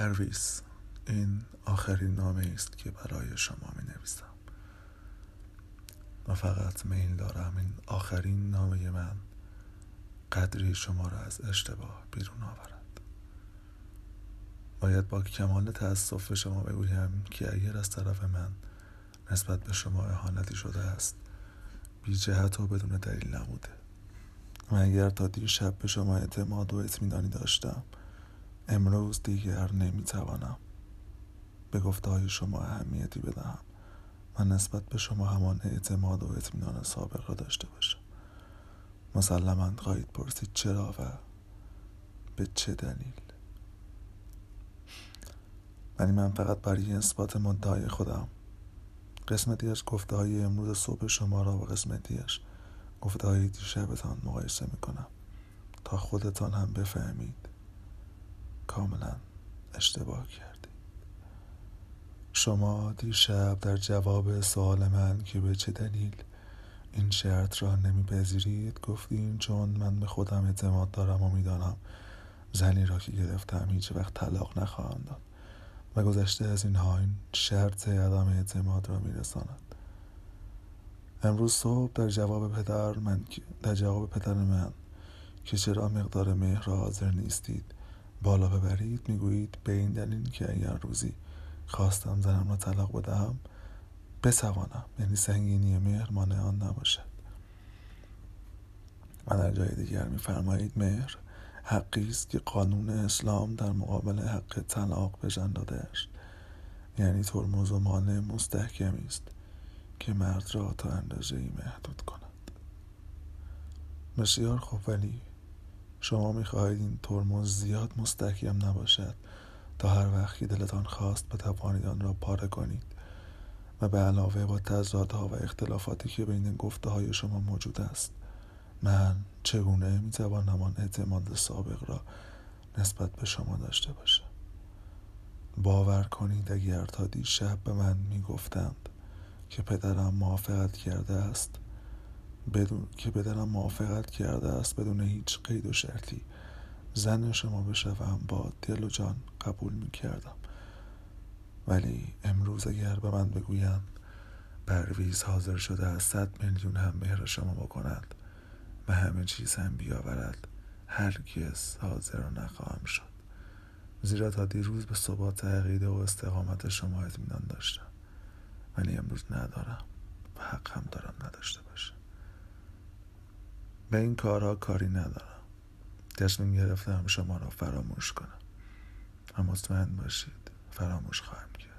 پرویز این آخرین نامه است که برای شما می نویسم و فقط میل دارم این آخرین نامه من قدری شما را از اشتباه بیرون آورد. باید با کمال تأسف شما بگویم که اگر از طرف من نسبت به شما اهانتی شده است بی جهت و بدون دلیل نبوده. و اگر تا دیر شب به شما اعتماد و اطمینانی داشتم امروز دیگر نمی‌توانم به گفته های شما اهمیتی بدهم و نسبت به شما همان اعتماد و اطمینان سابق را داشته باشم. مسلما خواهید پرسید چرا و به چه دلیل؟ ولی من فقط برای اثبات مدعای خودم قسمتیش گفته های امروز صبح شما را و قسمتیش گفته های دیشبتان مقایسه می‌کنم تا خودتان هم بفهمید. کاملا اشتباه کردید شما دیشب در جواب سوال من که به چه دلیل این شرط را نمیپذیرید گفتین چون من به خودم اعتماد دارم و می‌دانم زنی را که گرفتم هیچ وقت طلاق نخواهم داد و گذشته از اینها این شرط عدم اعتماد را میرساند. امروز صبح در جواب پدر من در جواب پدر من که چرا مقدار مهر را حاضر نیستید بالا ببرید می‌گویید به این دلیل که اگر روزی خواستم زنم را طلاق بدهم بتوانم یعنی سنگینی مهر مانع آن نباشد. و در جای دیگر میفرمایید مهر حقی است که قانون اسلام در مقابل حق طلاق بجن داده است. یعنی ترمز و مانع مستحکمی است که مرد را تا اندازه ای محدود کند. بسیار خوب. ولی شما می‌خواهید این ترمز زیاد مستحکم نباشد تا هر وقت که دلتان خواست بتوانید آن را پاره کنید و به علاوه با تضادها و اختلافاتی که بین گفته های شما موجود است من چگونه می‌توانم آن اعتماد سابق را نسبت به شما داشته باشم؟ باور کنید اگر تا دیشب به من می‌گفتند که پدرم موافقت کرده است بدون که پدرم موافقت کرده است بدون هیچ قید و شرطی. زن شما بشوم با دل و جان قبول می کردم ولی امروز اگر به من بگویند پرویز حاضر شده از صد میلیون هم مهر شما بکند و همه چیز هم بیاورد هرگز حاضر نخواهم شد. زیرا تا دیروز به ثبات عقیده و استقامت شما اطمینان داشتم. ولی امروز ندارم و حق هم دارم نداشته باشم. به این کارها کاری ندارم. تصمیم گرفتم شما را فراموش کنم. و مطمئن باشید فراموش خواهم کرد.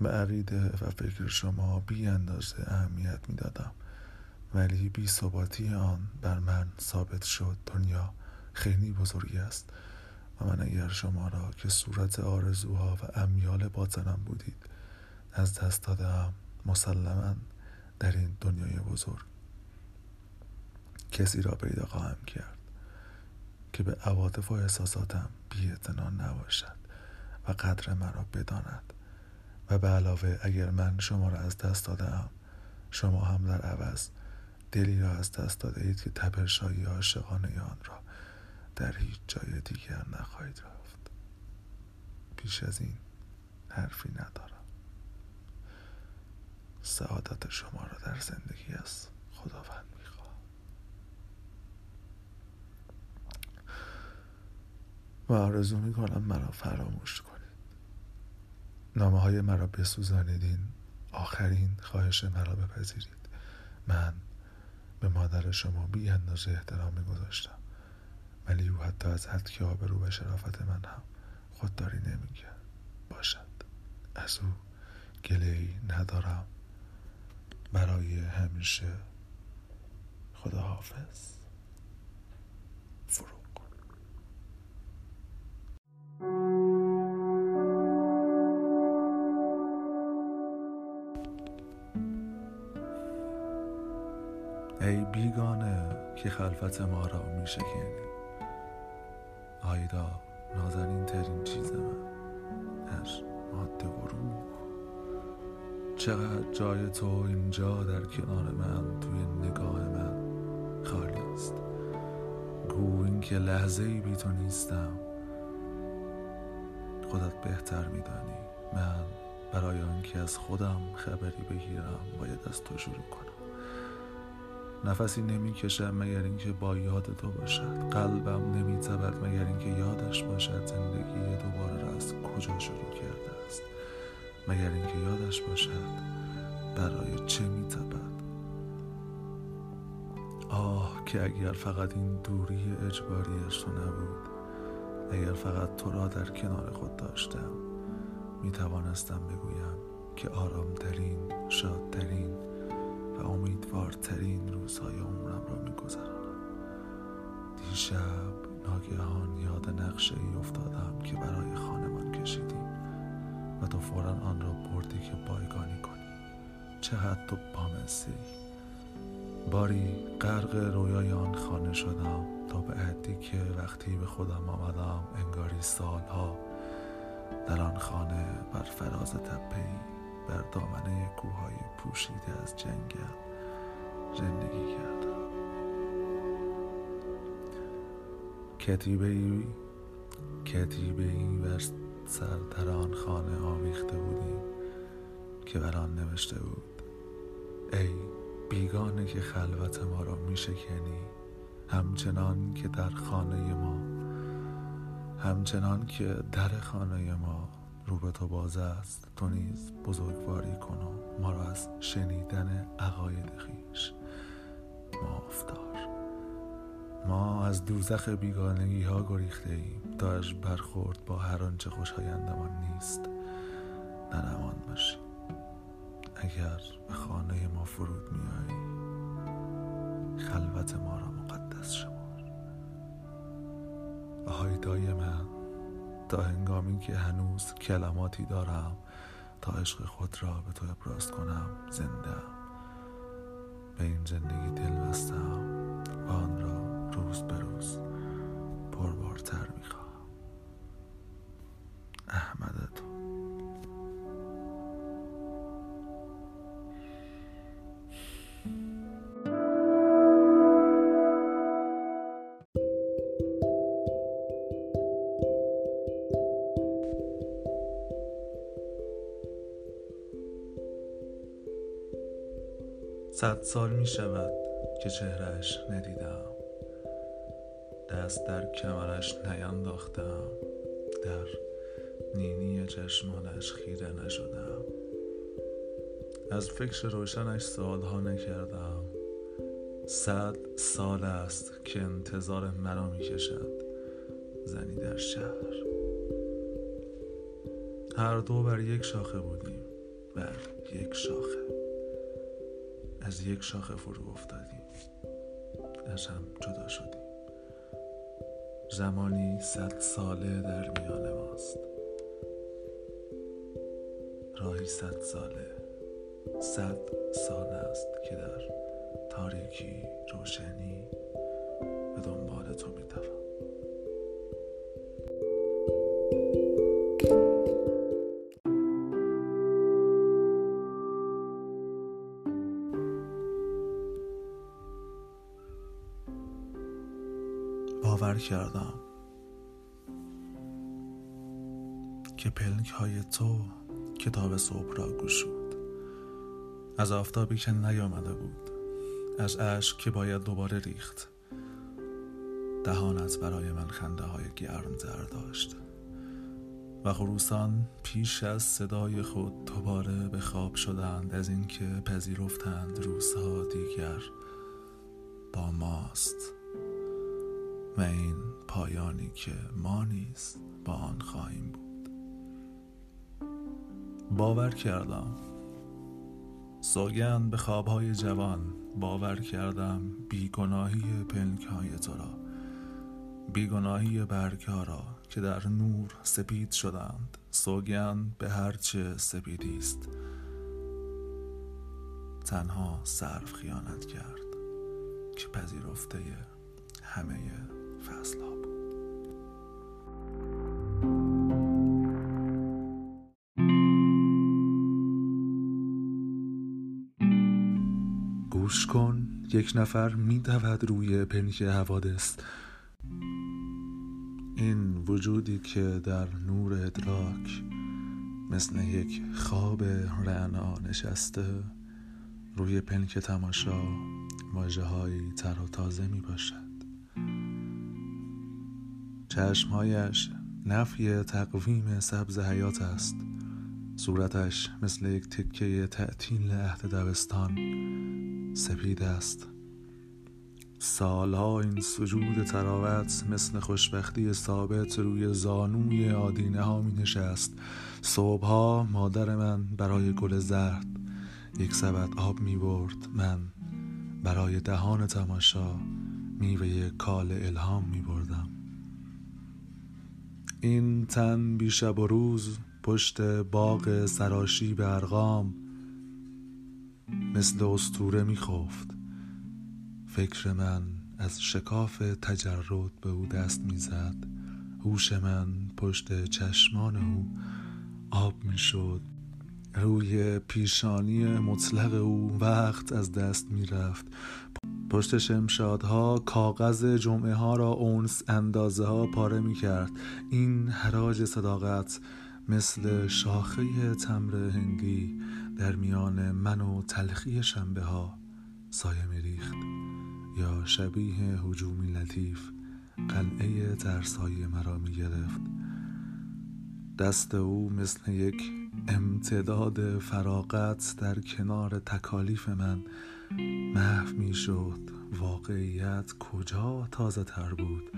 به عقیده و فکر شما بی اندازه اهمیت می دادم ولی بی ثباتی آن بر من ثابت شد. دنیا خیلی بزرگی است. و من اگر شما را که صورت آرزوها و امیال باطنم بودید از دست دادم مسلما در این دنیای بزرگ کسی را پیدا خواهم کرد که به عواطف و احساساتم بی نباشد و قدر مرا بداند. و به علاوه اگر من شما را از دست دادم شما هم در عوض دلی را از دست داده اید که تبرشایی عاشقانه آن را در هیچ جای دیگر نخواهید رفت. پیش از این حرفی ندارم. سعادت شما را در زندگی از خداوند می‌خواهم و آرزو می‌کنم مرا فراموش کنید. نامه های مرا بسوزانیدین. آخرین خواهش مرا بپذیرید. من به مادر شما بی اندازه احترام میگذاشتم ولی او حتی از حد که آبرو و شرافت من هم خودداری نمی‌کرد. باشد. از او گله ندارم. برای همیشه خدا خلفت ما را می شکنی آیدا نازنین ترین چیز من هر ماده و روح. چقدر جای تو اینجا در کنار من توی نگاه من خالی است. گو این که لحظه ای بی تو نیستم. خودت بهتر میدانی. من برای آنکه از خودم خبری بگیرم باید از تو شروع کنم. نفسی نمی‌کشم مگر اینکه با یاد تو باشد. قلبم نمیتبد مگر اینکه یادش باشد زندگی دوباره را از کجا شروع کرده است. مگر اینکه یادش باشد برای چه میتبد آه که اگر فقط این دوری اجباریش تو نبود اگر فقط تو را در کنار خود داشتم می توانستم بگویم که آرامترین شادترین و امیدوارترین روزهای عمرم را می گذرانم دیشب ناگهان یاد نقشه ای افتادم که برای خانمان کشیدیم و تو فورا آن را بردی که بایگانی کنی. چقدر تو بامزی باری غرق رویای آن خانه شدم تا به حدی که وقتی به خودم آمدم انگاری سالها در آن خانه بر فراز تپهای بر دامنه کوههای پوشیده از جنگل زندگی کردم. کتیبه ای کتیبه ای بر سر در آن خانه آویخته بودیم که بر آن نوشته بود ای بیگانه که خلوت ما را می شکنی همچنان که در خانه ما همچنان که در خانه ما رو به تو باز است تو نیز بزرگواری کن و ما را از شنیدن عقاید خیش. مافتار ما از دوزخ بیگانگی ها گریخته ایم. تا از برخورد با هر آنچه خوشایندمان نیست. ننمان باشیم اگر به خانه ما فرود میایی خلوت ما را مقدس شمار. آهایدای من تا هنگامی که هنوز کلماتی دارم تا عشق خود را به تو ابراز کنم زنده به این زندگی دل بستم و آن را روز به روز پربارتر می‌خواهم. صد سال می شود که چهرش ندیدم. دست در کمرش نینداختم. در نینی چشمانش خیره نشدم. از فکر روشنش سالها نکردم. صد سال است که انتظار مرا می کشد زنی در شهر. هر دو بر یک شاخه بودیم بر یک شاخه. از یک شاخه فرو افتادیم. از هم جدا شدیم. زمانی صد ساله در میان ماست. راهی صد ساله صد سال است که در تاریکی روشنی به دنبال تو میدوم باور کردم که پلک های تو کتاب صبح را گشود از آفتابی که نیامده بود از اشک که باید دوباره ریخت. از برای من خنده های گرم زر داشت و خروسان پیش از صدای خود دوباره به خواب شدند از اینکه پذیرفتند روزها دیگر با ماست. و این پایانی که ما نیز با آن خواهیم بود. باور کردم. سوگند به خوابهای جوان باور کردم بیگناهی پلک های تو را بیگناهی برگ را که در نور سپید شدند سوگند به هرچه سپیدی است. تنها صرف خیانت کرد که پذیرفته همه فصل ها بود گوش کن یک نفر می دود روی پنک حوادث. این وجودی که در نور ادراک مثل یک خواب رعنا نشسته روی پلک تماشا واجه هایی تر و تازه می باشد چشمهایش نفی تقویم سبز حیات است. صورتش مثل یک تکه تعطیل عهد دبستان سپید است. سالها این سجود تراوت مثل خوشبختی ثابت روی زانوی آدینه ها می نشست صبحها مادر من برای گل زرد یک سبد آب می برد من برای دهان تماشا میوه کال الهام می بردم این تن بیشب و روز پشت باغ سراشی به ارغام مثل استوره می خفت. فکر من از شکاف تجرد به او دست می‌زد هوش من پشت چشمان او آب می‌شد روی پیشانی مطلق او وقت از دست می‌رفت پشت شمشادها کاغذ جمعه ها را اونس اندازه ها پاره می کرد این حراج صداقت مثل شاخه تمر هندی در میان من و تلخی شنبه ها سایه می ریخت یا شبیه هجومی لطیف قلعه ترسایی مرا می گرفت دست او مثل یک امتداد فراغت در کنار تکالیف من محو می شد واقعیت کجا تازه تر بود؟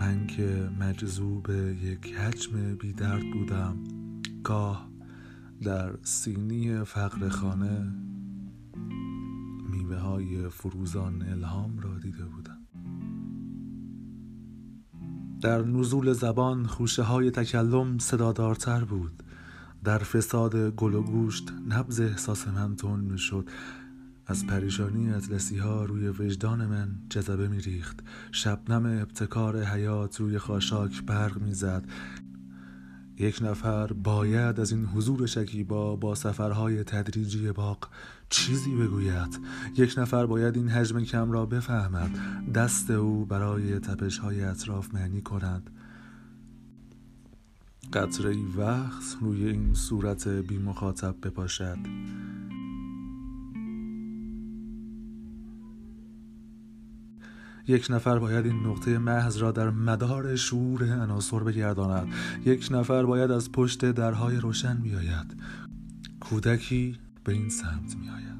من که مجذوب یک حجم بیدرد بودم. گاه در سینی فقر خانه میوه های فروزان الهام را دیده بودم. در نزول زبان خوشه های تکلم صدادارتر بود. در فساد گل و گوشت نبز احساس من تون می شد. از پریشانی اطلسی ها روی وجدان من جذبه می ریخت شبنم ابتکار حیات روی خاشاک برق می زد یک نفر باید از این حضور شکیبا با سفرهای تدریجی باغ چیزی بگوید. یک نفر باید این حجم کم را بفهمد. دست او برای تپش های اطراف معنی کند. قطره وقت روی این صورت بی مخاطب بپاشد. یک نفر باید این نقطه محض را در مدار شعور عناصر بگرداند. یک نفر باید از پشت درهای روشن بیاید. کودکی به این سمت میآید.